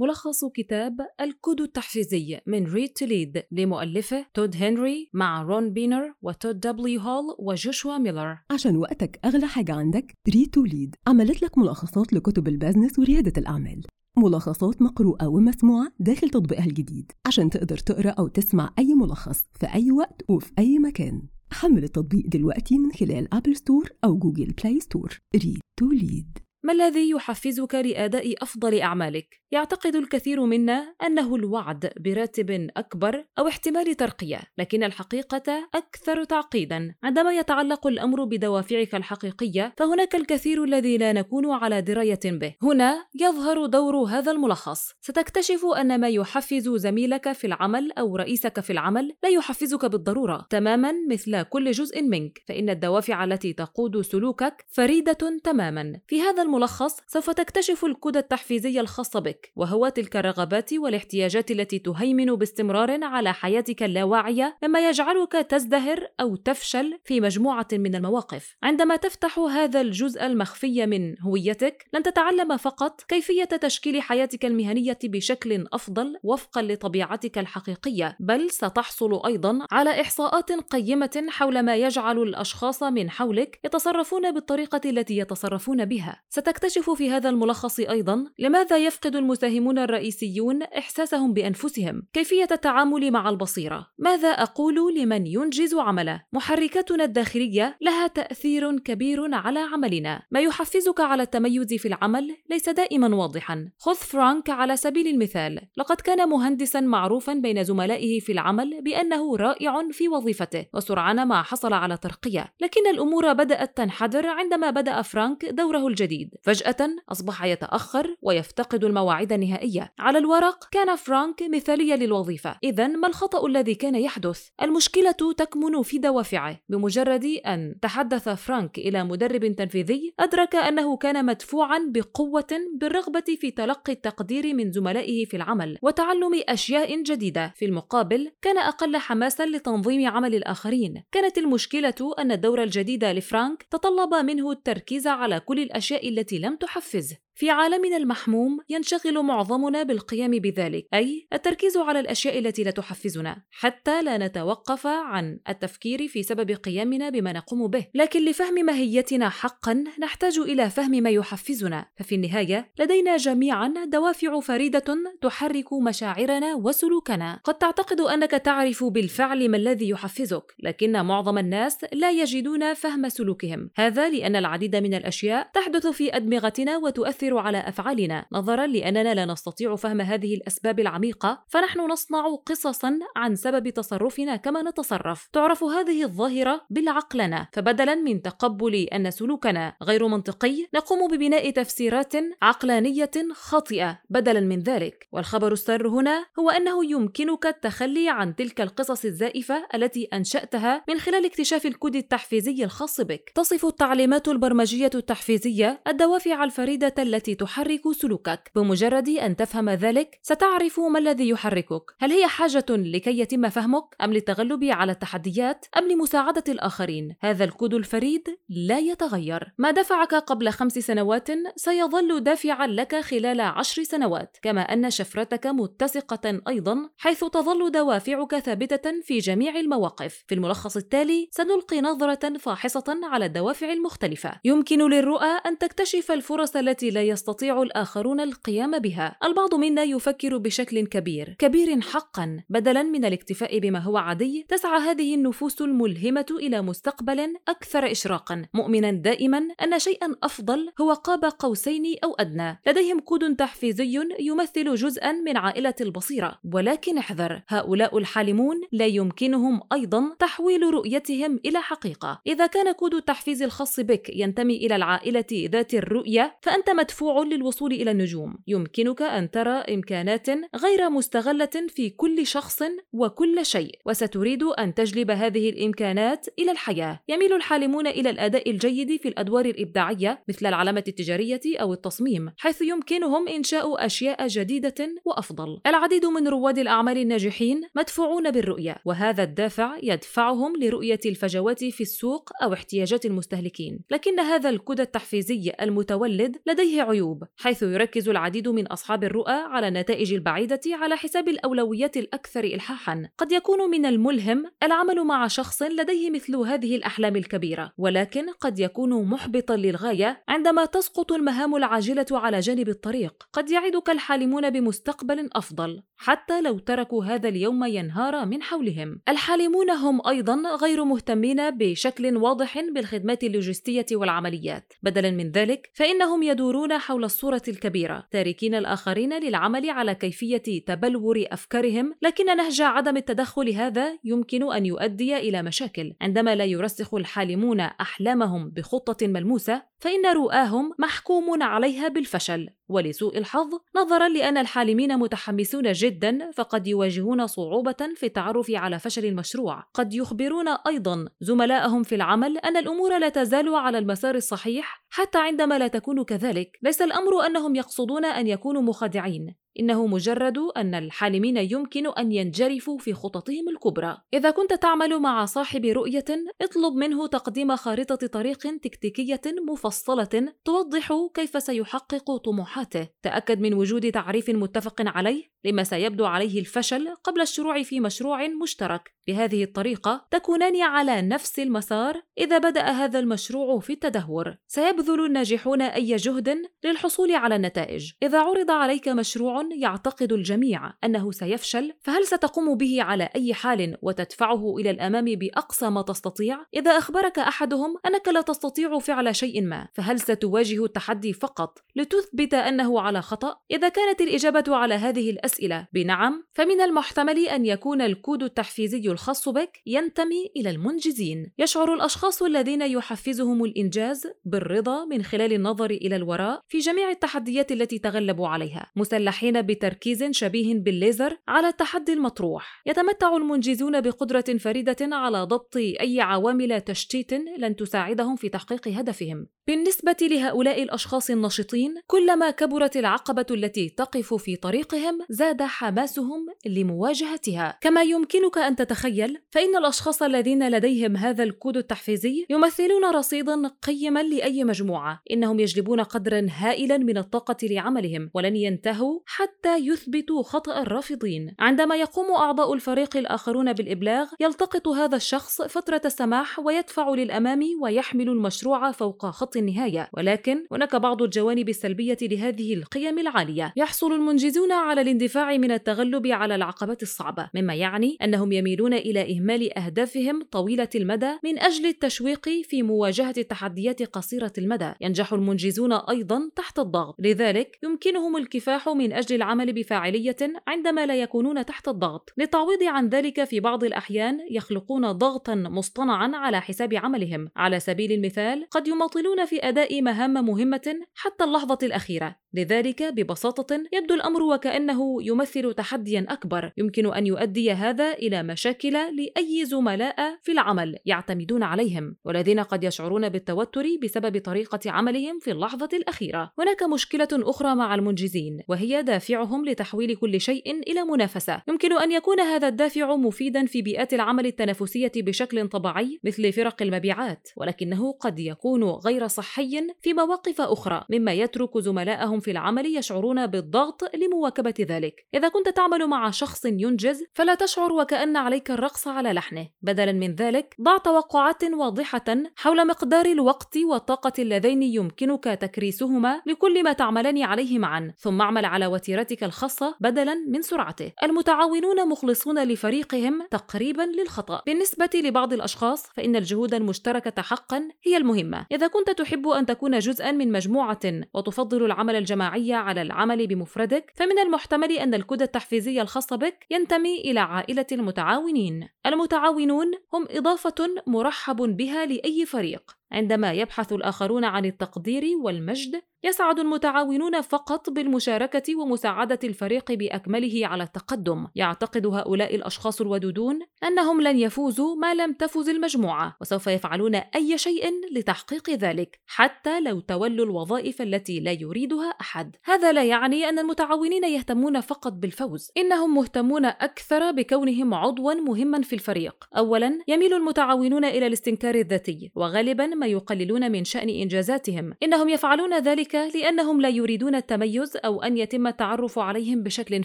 ملخص كتاب الكود التحفيزي من Read to Lead لمؤلفه تود هنري مع رون بينر وتود دبليو هول وجوشوا ميلر. عشان وقتك أغلى حاجة عندك Read to Lead عملت لك ملخصات لكتب ال business وريادة الأعمال. ملخصات مقروءة ومسموعة داخل تطبيقها الجديد عشان تقدر تقرأ أو تسمع أي ملخص في أي وقت وفي أي مكان. حمل التطبيق دلوقتي من خلال Apple Store أو Google Play Store Read to Lead ما الذي يحفزك لأداء أفضل أعمالك؟ يعتقد الكثير منا أنه الوعد براتب أكبر أو احتمال ترقية لكن الحقيقة أكثر تعقيدا. عندما يتعلق الأمر بدوافعك الحقيقية فهناك الكثير الذي لا نكون على دراية به. هنا يظهر دور هذا الملخص. ستكتشف أن ما يحفز زميلك في العمل أو رئيسك في العمل لا يحفزك بالضرورة. تماما مثل كل جزء منك. فإن الدوافع التي تقود سلوكك فريدة تماما. في هذا الملخص سوف تكتشف الكود التحفيزي الخاص بك. وهو تلك الرغبات والاحتياجات التي تهيمن باستمرار على حياتك اللاواعية مما يجعلك تزدهر أو تفشل في مجموعة من المواقف. عندما تفتح هذا الجزء المخفي من هويتك لن تتعلم فقط كيفية تشكيل حياتك المهنية بشكل أفضل وفقا لطبيعتك الحقيقية بل ستحصل أيضا على إحصاءات قيمة حول ما يجعل الأشخاص من حولك يتصرفون بالطريقة التي يتصرفون بها. ستكتشف في هذا الملخص أيضا لماذا يفقد المساهمون الرئيسيون إحساسهم بأنفسهم. كيفية التعامل مع البصيرة؟ ماذا أقول لمن ينجز عمله؟ محركاتنا الداخلية لها تأثير كبير على عملنا. ما يحفزك على التميز في العمل ليس دائما واضحا. خذ فرانك على سبيل المثال. لقد كان مهندسا معروفا بين زملائه في العمل بأنه رائع في وظيفته وسرعان ما حصل على ترقية. لكن الأمور بدأت تنحدر عندما بدأ فرانك دوره الجديد. فجأة أصبح يتأخر ويفتقد المواعيد. النهائيه على الورق كان فرانك مثاليا للوظيفة. اذا ما الخطأ الذي كان يحدث؟ المشكلة تكمن في دوافعه. بمجرد أن تحدث فرانك إلى مدرب تنفيذي أدرك أنه كان مدفوعا بقوة بالرغبة في تلقي التقدير من زملائه في العمل وتعلم أشياء جديدة. في المقابل كان أقل حماسا لتنظيم عمل الآخرين. كانت المشكلة أن الدور الجديد لفرانك تطلب منه التركيز على كل الأشياء التي لم تحفزه. في عالمنا المحموم ينشغل معظمنا بالقيام بذلك أي التركيز على الأشياء التي لا تحفزنا حتى لا نتوقف عن التفكير في سبب قيامنا بما نقوم به. لكن لفهم ماهيتنا حقا نحتاج إلى فهم ما يحفزنا. ففي النهاية لدينا جميعا دوافع فريدة تحرك مشاعرنا وسلوكنا. قد تعتقد أنك تعرف بالفعل ما الذي يحفزك لكن معظم الناس لا يجدون فهم سلوكهم. هذا لأن العديد من الأشياء تحدث في أدمغتنا وتؤثر على أفعالنا. نظرا لأننا لا نستطيع فهم هذه الأسباب العميقة فنحن نصنع قصصا عن سبب تصرفنا كما نتصرف. تعرف هذه الظاهرة بالعقلنه فبدلا من تقبل أن سلوكنا غير منطقي نقوم ببناء تفسيرات عقلانية خاطئة. بدلا من ذلك. والخبر السار هنا هو أنه يمكنك التخلي عن تلك القصص الزائفة التي أنشأتها من خلال اكتشاف الكود التحفيزي الخاص بك. تصف التعليمات البرمجية التحفيزية الدوافع الفريدة التي تحرك سلوكك. بمجرد أن تفهم ذلك ستعرف ما الذي يحركك. هل هي حاجة لكي يتم فهمك؟ أم للتغلب على التحديات؟ أم لمساعدة الآخرين؟ هذا الكود الفريد لا يتغير. ما دفعك قبل خمس سنوات سيظل دافعا لك خلال عشر سنوات. كما أن شفرتك متسقة أيضا حيث تظل دوافعك ثابتة في جميع المواقف. في الملخص التالي سنلقي نظرة فاحصة على الدوافع المختلفة. يمكن للرؤى أن تكتشف الفرص التي لا يستطيع الآخرون القيام بها. البعض منا يفكر بشكل كبير كبير حقا بدلا من الاكتفاء بما هو عادي. تسعى هذه النفوس الملهمة إلى مستقبل أكثر اشراقا. مؤمنا دائما أن شيئا أفضل هو قاب قوسين أو أدنى. لديهم كود تحفيزي يمثل جزءا من عائلة البصيرة. ولكن احذر هؤلاء الحالمون لا يمكنهم أيضا تحويل رؤيتهم إلى حقيقة. إذا كان كود التحفيز الخاص بك ينتمي إلى العائلة ذات الرؤية فأنت مدفوع للوصول إلى النجوم. يمكنك أن ترى إمكانات غير مستغلة في كل شخص وكل شيء وستريد أن تجلب هذه الإمكانات إلى الحياة. يميل الحالمون إلى الأداء الجيد في الأدوار الإبداعية مثل العلامة التجارية أو التصميم حيث يمكنهم إنشاء أشياء جديدة وأفضل. العديد من رواد الأعمال الناجحين مدفوعون بالرؤية وهذا الدافع يدفعهم لرؤية الفجوات في السوق أو احتياجات المستهلكين. لكن هذا الكود التحفيزي المتولد لديه عيوب حيث يركز العديد من أصحاب الرؤى على النتائج البعيدة على حساب الأولويات الأكثر إلحاحًا. قد يكون من الملهم العمل مع شخص لديه مثل هذه الأحلام الكبيرة ولكن قد يكون محبطا للغاية عندما تسقط المهام العاجلة على جانب الطريق. قد يعدك الحالمون بمستقبل أفضل حتى لو تركوا هذا اليوم ينهار من حولهم. الحالمون هم أيضا غير مهتمين بشكل واضح بالخدمات اللوجستية والعمليات. بدلا من ذلك فإنهم يدورون حول الصورة الكبيرة تاركين الآخرين للعمل على كيفية تبلور أفكارهم لكن نهج عدم التدخل هذا يمكن أن يؤدي إلى مشاكل. عندما لا يرسخ الحالمون أحلامهم بخطة ملموسة فإن رؤاهم محكوم عليها بالفشل ولسوء الحظ نظرا لأن الحالمين متحمسون جدا فقد يواجهون صعوبة في التعرف على فشل المشروع. قد يخبرون أيضا زملائهم في العمل أن الأمور لا تزال على المسار الصحيح حتى عندما لا تكون كذلك. ليس الأمر أنهم يقصدون أن يكونوا مخادعين. إنه مجرد أن الحالمين يمكن أن ينجرفوا في خططهم الكبرى. إذا كنت تعمل مع صاحب رؤية، اطلب منه تقديم خارطة طريق تكتيكية مفصلة توضح كيف سيحقق طموحاته. تأكد من وجود تعريف متفق عليه لما سيبدو عليه الفشل قبل الشروع في مشروع مشترك. بهذه الطريقة تكونان على نفس المسار إذا بدأ هذا المشروع في التدهور. سيبذل الناجحون أي جهد للحصول على النتائج. إذا عرض عليك مشروع يعتقد الجميع أنه سيفشل فهل ستقوم به على أي حال وتدفعه إلى الأمام بأقصى ما تستطيع؟ إذا أخبرك أحدهم أنك لا تستطيع فعل شيء ما فهل ستواجه التحدي فقط لتثبت أنه على خطأ؟ إذا كانت الإجابة على هذه الأسئلة بنعم فمن المحتمل أن يكون الكود التحفيزي الخاص بك ينتمي إلى المنجزين. يشعر الأشخاص الذين يحفزهم الإنجاز بالرضا من خلال النظر إلى الوراء في جميع التحديات التي تغلبوا عليها. مسلحين بتركيز شبيه بالليزر على التحدي المطروح. يتمتع المنجزون بقدرة فريدة على ضبط أي عوامل تشتيت لن تساعدهم في تحقيق هدفهم. بالنسبة لهؤلاء الأشخاص النشطين كلما كبرت العقبة التي تقف في طريقهم زاد حماسهم لمواجهتها. كما يمكنك أن تتخيل فإن الأشخاص الذين لديهم هذا الكود التحفيزي يمثلون رصيدا قيما لأي مجموعة. إنهم يجلبون قدرا هائلا من الطاقة لعملهم ولن ينتهوا حتى يثبتوا خطأ الرافضين. عندما يقوم أعضاء الفريق الآخرون بالإبلاغ يلتقط هذا الشخص فترة السماح ويدفع للأمام ويحمل المشروع فوق خط النهاية. ولكن هناك بعض الجوانب السلبية لهذه القيم العالية. يحصل المنجزون على الاندفاع من التغلب على العقبات الصعبة مما يعني أنهم يميلون إلى إهمال أهدافهم طويلة المدى من أجل التشويق في مواجهة التحديات قصيرة المدى. ينجح المنجزون أيضا تحت الضغط. لذلك يمكنهم الكفاح من أجل العمل بفاعلية عندما لا يكونون تحت الضغط. للتعويض عن ذلك في بعض الأحيان يخلقون ضغطا مصطنعا على حساب عملهم. على سبيل المثال قد يماطلون في أداء مهام مهمة حتى اللحظة الأخيرة. لذلك ببساطة يبدو الأمر وكأنه يمثل تحديا أكبر. يمكن أن يؤدي هذا إلى مشاكل لأي زملاء في العمل يعتمدون عليهم والذين قد يشعرون بالتوتر بسبب طريقة عملهم في اللحظة الأخيرة. هناك مشكلة أخرى مع المنجزين وهي دافعهم لتحويل كل شيء إلى منافسة. يمكن أن يكون هذا الدافع مفيدا في بيئات العمل التنافسية بشكل طبيعي مثل فرق المبيعات ولكنه قد يكون غير صحي في مواقف أخرى مما يترك زملائهم في العمل يشعرون بالضغط لمواكبة ذلك. إذا كنت تعمل مع شخص ينجز فلا تشعر وكأن عليك الرقص على لحنه. بدلا من ذلك ضع توقعات واضحة حول مقدار الوقت والطاقة اللذين يمكنك تكريسهما لكل ما تعملان عليه معا ثم اعمل على وتيرتك الخاصة بدلا من سرعته. المتعاونون مخلصون لفريقهم تقريبا للخطأ. بالنسبة لبعض الأشخاص فإن الجهود المشتركة حقا هي المهمة. إذا كنت تحب أن تكون جزءا من مجموعة وتفضل العمل الجماعي على العمل بمفردك فمن المحتمل أن الكود التحفيزي الخاص بك ينتمي إلى عائلة المتعاونين. المتعاونون هم إضافة مرحب بها لأي فريق. عندما يبحث الآخرون عن التقدير والمجد يسعد المتعاونون فقط بالمشاركة ومساعدة الفريق بأكمله على التقدم. يعتقد هؤلاء الأشخاص الودودون أنهم لن يفوزوا ما لم تفز المجموعة وسوف يفعلون أي شيء لتحقيق ذلك حتى لو تولوا الوظائف التي لا يريدها أحد. هذا لا يعني أن المتعاونين يهتمون فقط بالفوز. إنهم مهتمون أكثر بكونهم عضوا مهما في الفريق. أولا يميل المتعاونون إلى الاستنكار الذاتي وغالبا ما يقللون من شأن إنجازاتهم. إنهم يفعلون ذلك لأنهم لا يريدون التميز أو أن يتم التعرف عليهم بشكل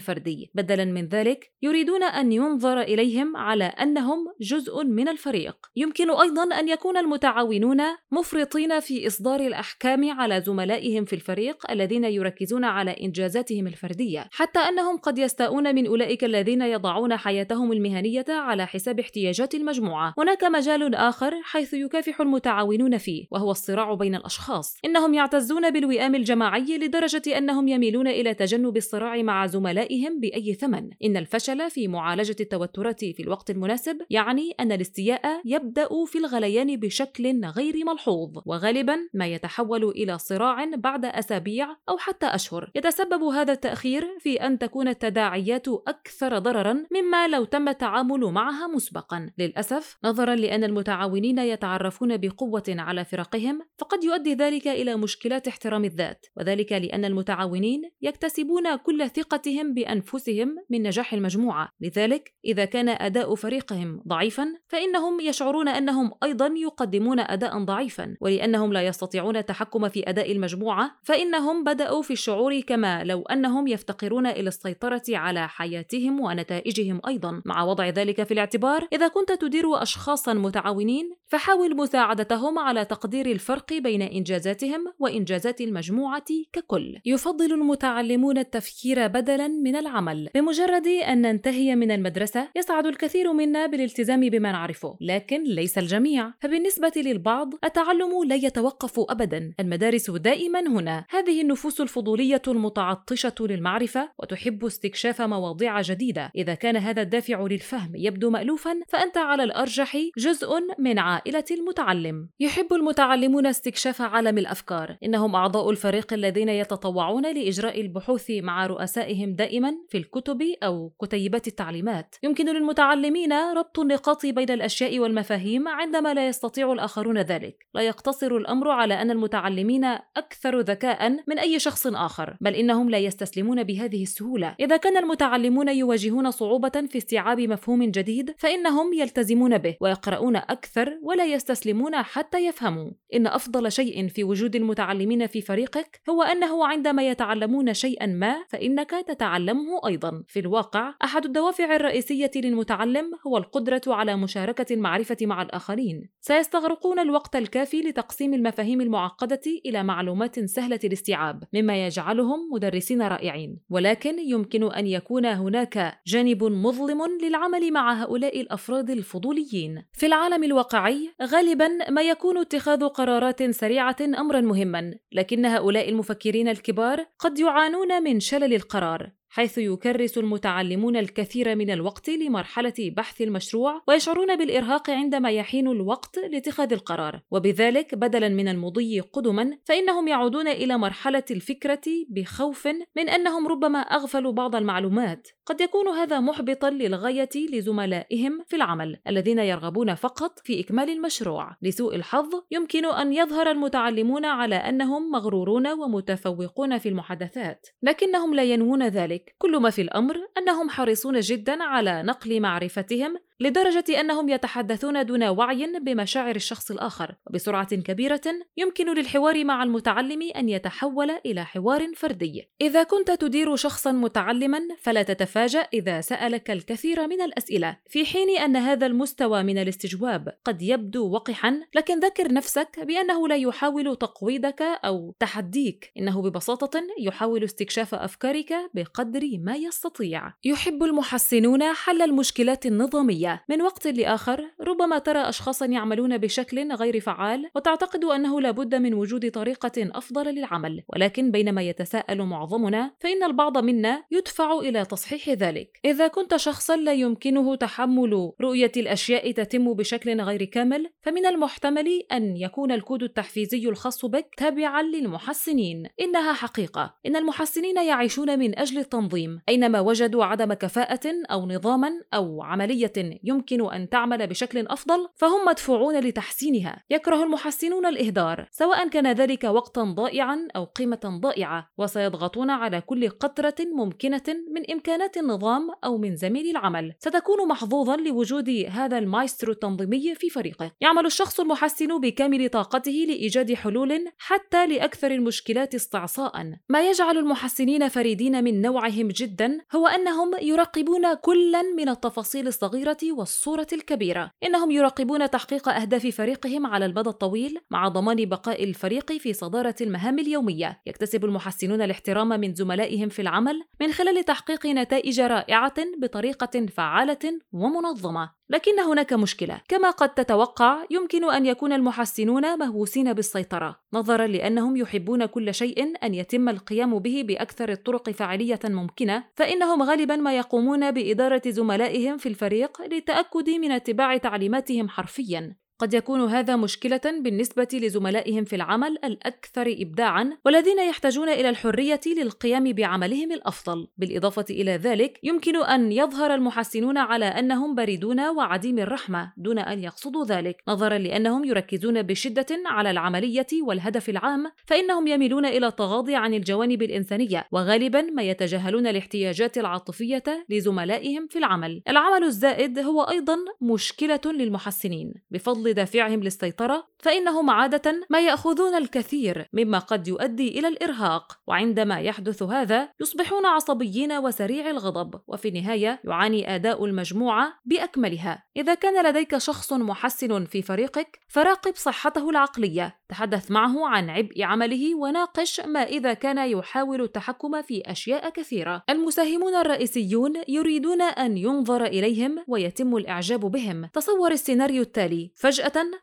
فردي. بدلا من ذلك يريدون أن ينظر إليهم على أنهم جزء من الفريق. يمكن أيضا أن يكون المتعاونون مفرطين في إصدار الأحكام على زملائهم في الفريق الذين يركزون على إنجازاتهم الفردية. حتى أنهم قد يستاءون من أولئك الذين يضعون حياتهم المهنية على حساب احتياجات المجموعة. هناك مجال آخر حيث يكافح المتعاونون فيه وهو الصراع بين الأشخاص. إنهم يعتزون بالوئام الجماعي لدرجة أنهم يميلون إلى تجنب الصراع مع زملائهم بأي ثمن. إن الفشل في معالجة التوترات في الوقت المناسب يعني أن الاستياء يبدأ في الغليان بشكل غير ملحوظ وغالبا ما يتحول إلى صراع بعد أسابيع أو حتى أشهر. يتسبب هذا التأخير في أن تكون التداعيات أكثر ضررا مما لو تم التعامل معها مسبقا. للأسف نظرا لأن المتعاونين يتعرفون بقوة على فرقهم فقد يؤدي ذلك إلى مشكلات احترام الذات وذلك لأن المتعاونين يكتسبون كل ثقتهم بأنفسهم من نجاح المجموعة. لذلك إذا كان أداء فريقهم ضعيفا فإنهم يشعرون أنهم أيضا يقدمون أداء ضعيفا. ولأنهم لا يستطيعون التحكم في أداء المجموعة فإنهم بدأوا في الشعور كما لو أنهم يفتقرون إلى السيطرة على حياتهم ونتائجهم أيضا. مع وضع ذلك في الاعتبار إذا كنت تدير أشخاصا متعاونين فحاول مساعدتهم على تقدير الفرق بين إنجازاتهم وإنجازات المجموعة ككل. يفضل المتعلمون التفكير بدلا من العمل بمجرد أن ننتهي من المدرسة يسعد الكثير منا بالالتزام بما نعرفه. لكن ليس الجميع. فبالنسبة للبعض التعلم لا يتوقف أبدا. المدارس دائما هنا. هذه النفوس الفضولية المتعطشة للمعرفة وتحب استكشاف مواضيع جديدة. إذا كان هذا الدافع للفهم يبدو مألوفا فأنت على الأرجح جزء من عائلة المتعلم. يحب المتعلمون استكشاف عالم الأفكار. إنهم أعضاء الفريق الذين يتطوعون لإجراء البحوث مع رؤسائهم دائما في الكتب أو كتيبات التعليمات. يمكن للمتعلمين ربط النقاط بين الأشياء والمفاهيم عندما لا يستطيع الآخرون ذلك. لا يقتصر الأمر على أن المتعلمين أكثر ذكاء من أي شخص آخر بل إنهم لا يستسلمون بهذه السهولة. إذا كان المتعلمون يواجهون صعوبة في استيعاب مفهوم جديد فإنهم يلتزمون به ويقرؤون أكثر ولا يستسلمون حتى يفهموا إن أفضل شيء في وجود المتعلمين في فريقك هو أنه عندما يتعلمون شيئا ما فإنك تتعلمه أيضا. في الواقع أحد الدوافع الرئيسية للمتعلم هو القدرة على مشاركة المعرفة مع الآخرين. سيستغرقون الوقت الكافي لتقسيم المفاهيم المعقدة إلى معلومات سهلة الاستيعاب مما يجعلهم مدرسين رائعين. ولكن يمكن أن يكون هناك جانب مظلم للعمل مع هؤلاء الأفراد الفضوليين. في العالم الواقعي غالبا ما يكون اتخاذ قرارات سريعة أمرا مهما لكن هؤلاء المفكرين الكبار قد يعانون من شلل القرار. حيث يكرس المتعلمون الكثير من الوقت لمرحلة بحث المشروع ويشعرون بالإرهاق عندما يحين الوقت لاتخاذ القرار. وبذلك بدلا من المضي قدما فإنهم يعودون إلى مرحلة الفكرة بخوف من أنهم ربما أغفلوا بعض المعلومات. قد يكون هذا محبطا للغاية لزملائهم في العمل الذين يرغبون فقط في إكمال المشروع. لسوء الحظ يمكن أن يظهر المتعلمون على أنهم مغرورون ومتفوقون في المحادثات. لكنهم لا ينوون ذلك. كل ما في الأمر أنهم حريصون جدا على نقل معرفتهم لدرجة أنهم يتحدثون دون وعي بمشاعر الشخص الآخر وبسرعة كبيرة يمكن للحوار مع المتعلم أن يتحول إلى حوار فردي. إذا كنت تدير شخصا متعلما فلا تتفاجأ إذا سألك الكثير من الأسئلة في حين أن هذا المستوى من الاستجواب قد يبدو وقحا. لكن ذكر نفسك بأنه لا يحاول تقويضك أو تحديك إنه ببساطة يحاول استكشاف أفكارك بقدر ما يستطيع. يحب المحسنون حل المشكلات النظامية. من وقت لآخر ربما ترى أشخاصا يعملون بشكل غير فعال وتعتقد أنه لا بد من وجود طريقة أفضل للعمل. ولكن بينما يتساءل معظمنا فإن البعض منا يدفع إلى تصحيح ذلك. إذا كنت شخصا لا يمكنه تحمل رؤية الأشياء تتم بشكل غير كامل فمن المحتمل أن يكون الكود التحفيزي الخاص بك تابعا للمحسنين. إنها حقيقة. إن المحسنين يعيشون من أجل التنظيم. أينما وجدوا عدم كفاءة أو نظاما أو عملية يمكن أن تعمل بشكل أفضل فهم مدفوعون لتحسينها. يكره المحسنون الإهدار سواء كان ذلك وقتا ضائعا أو قيمة ضائعة وسيضغطون على كل قطرة ممكنة من إمكانات النظام أو من زميل العمل. ستكون محظوظا لوجود هذا المايسترو التنظيمي في فريقك يعمل الشخص المحسن بكامل طاقته لإيجاد حلول حتى لأكثر المشكلات استعصاء ما يجعل المحسنين فريدين من نوعهم جدا هو أنهم يراقبون كلا من التفاصيل الصغيرة والصورة الكبيرة. إنهم يراقبون تحقيق أهداف فريقهم على المدى الطويل مع ضمان بقاء الفريق في صدارة المهام اليومية. يكتسب المحسنون الاحترام من زملائهم في العمل من خلال تحقيق نتائج رائعة بطريقة فعالة ومنظمة. لكن هناك مشكلة. كما قد تتوقع يمكن أن يكون المحسنون مهووسين بالسيطرة. نظرا لأنهم يحبون كل شيء أن يتم القيام به بأكثر الطرق فاعلية ممكنة فإنهم غالبا ما يقومون بإدارة زملائهم في الفريق للتأكد من اتباع تعليماتهم حرفيا. قد يكون هذا مشكلة بالنسبة لزملائهم في العمل الأكثر إبداعًا والذين يحتاجون إلى الحرية للقيام بعملهم الأفضل، بالإضافة إلى ذلك يمكن أن يظهر المحسنون على أنهم باردون وعديم الرحمة دون أن يقصدوا ذلك، نظرًا لأنهم يركزون بشدة على العملية والهدف العام، فإنهم يميلون إلى التغاضي عن الجوانب الإنسانية، وغالبًا ما يتجاهلون الاحتياجات العاطفية لزملائهم في العمل. العمل الزائد هو أيضًا مشكلة للمحسنين، بفضل فضل دافعهم للسيطرة فإنهم عادة ما يأخذون الكثير مما قد يؤدي إلى الإرهاق. وعندما يحدث هذا يصبحون عصبيين وسريع الغضب وفي النهاية يعاني أداء المجموعة بأكملها. إذا كان لديك شخص محسن في فريقك فراقب صحته العقلية. تحدث معه عن عبء عمله وناقش ما إذا كان يحاول التحكم في أشياء كثيرة. المساهمون الرئيسيون يريدون أن ينظر إليهم ويتم الإعجاب بهم. تصور السيناريو التالي فجأة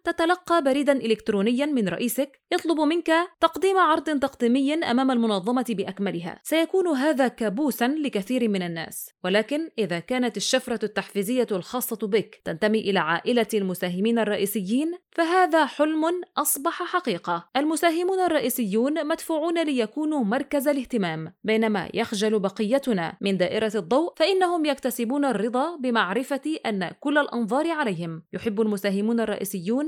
تتلقى بريدا إلكترونيا من رئيسك يطلب منك تقديم عرض تقديمي أمام المنظمة بأكملها. سيكون هذا كابوسا لكثير من الناس. ولكن إذا كانت الشفرة التحفيزية الخاصة بك تنتمي إلى عائلة المساهمين الرئيسيين فهذا حلم أصبح حقيقة. المساهمون الرئيسيون مدفوعون ليكونوا مركز الاهتمام. بينما يخجل بقيتنا من دائرة الضوء فإنهم يكتسبون الرضا بمعرفة أن كل الأنظار عليهم. يحب المساهمون الرئيسيون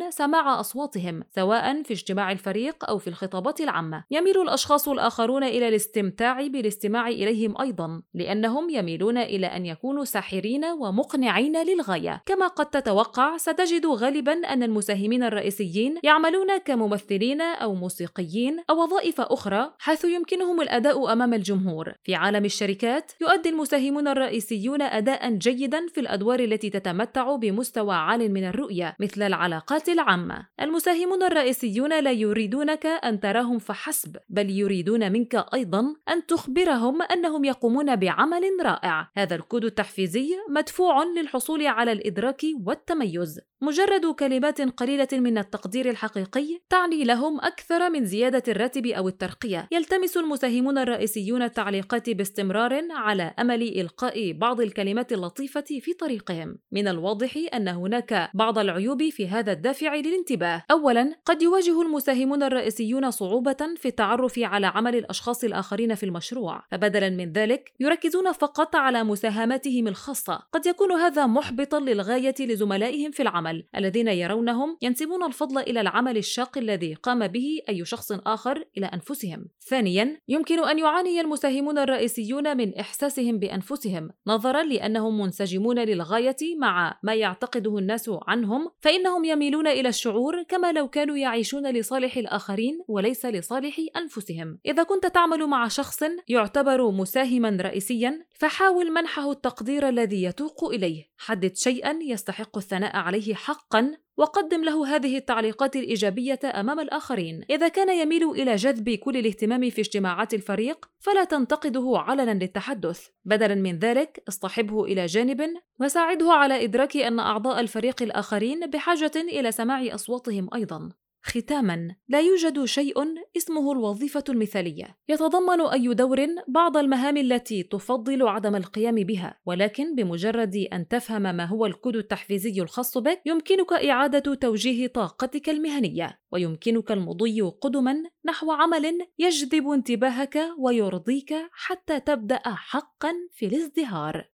سماع أصواتهم سواء في اجتماع الفريق أو في الخطابات العامة. يميل الأشخاص الآخرون إلى الاستمتاع بالاستماع إليهم أيضا لأنهم يميلون إلى أن يكونوا ساحرين ومقنعين للغاية. كما قد تتوقع ستجد غالبا أن المساهمين الرئيسيين يعملون كممثلين أو موسيقيين أو وظائف أخرى حيث يمكنهم الأداء أمام الجمهور. في عالم الشركات يؤدي المساهمون الرئيسيون أداء جيدا في الأدوار التي تتمتع بمستوى عال من الرؤية مثل العلاقات العامة. المساهمون الرئيسيون لا يريدونك أن تراهم فحسب بل يريدون منك أيضا أن تخبرهم أنهم يقومون بعمل رائع. هذا الكود التحفيزي مدفوع للحصول على الإدراك والتميز. مجرد كلمات قليلة من التقدير الحقيقي تعني لهم أكثر من زيادة الراتب أو الترقية. يلتمس المساهمون الرئيسيون التعليقات باستمرار على أمل إلقاء بعض الكلمات اللطيفة في طريقهم. من الواضح أن هناك بعض العيوب في هذا الدافع للانتباه. أولا قد يواجه المساهمون الرئيسيون صعوبة في التعرف على عمل الأشخاص الآخرين في المشروع. فبدلا من ذلك يركزون فقط على مساهماتهم الخاصة. قد يكون هذا محبطا للغاية لزملائهم في العمل. الذين يرونهم ينسبون الفضل إلى العمل الشاق الذي قام به أي شخص آخر إلى أنفسهم. ثانيا يمكن أن يعاني المساهمون الرئيسيون من إحساسهم بأنفسهم. نظرا لأنهم منسجمون للغاية مع ما يعتقده الناس عنهم فإنهم يميلون إلى الشعور كما لو كانوا يعيشون لصالح الآخرين وليس لصالح أنفسهم. إذا كنت تعمل مع شخص يعتبر مساهما رئيسيا فحاول منحه التقدير الذي يتوق إليه. حدد شيئا يستحق الثناء عليه حقا وقدم له هذه التعليقات الإيجابية أمام الآخرين. إذا كان يميل إلى جذب كل الاهتمام في اجتماعات الفريق فلا تنتقده علنا للتحدث. بدلا من ذلك اصطحبه إلى جانب وساعده على إدراك أن أعضاء الفريق الآخرين بحاجة إلى سماع أصواتهم أيضا. ختاما لا يوجد شيء اسمه الوظيفة المثالية. يتضمن أي دور بعض المهام التي تفضل عدم القيام بها ولكن بمجرد أن تفهم ما هو الكود التحفيزي الخاص بك يمكنك إعادة توجيه طاقتك المهنية. ويمكنك المضي قدما نحو عمل يجذب انتباهك ويرضيك حتى تبدأ حقا في الازدهار.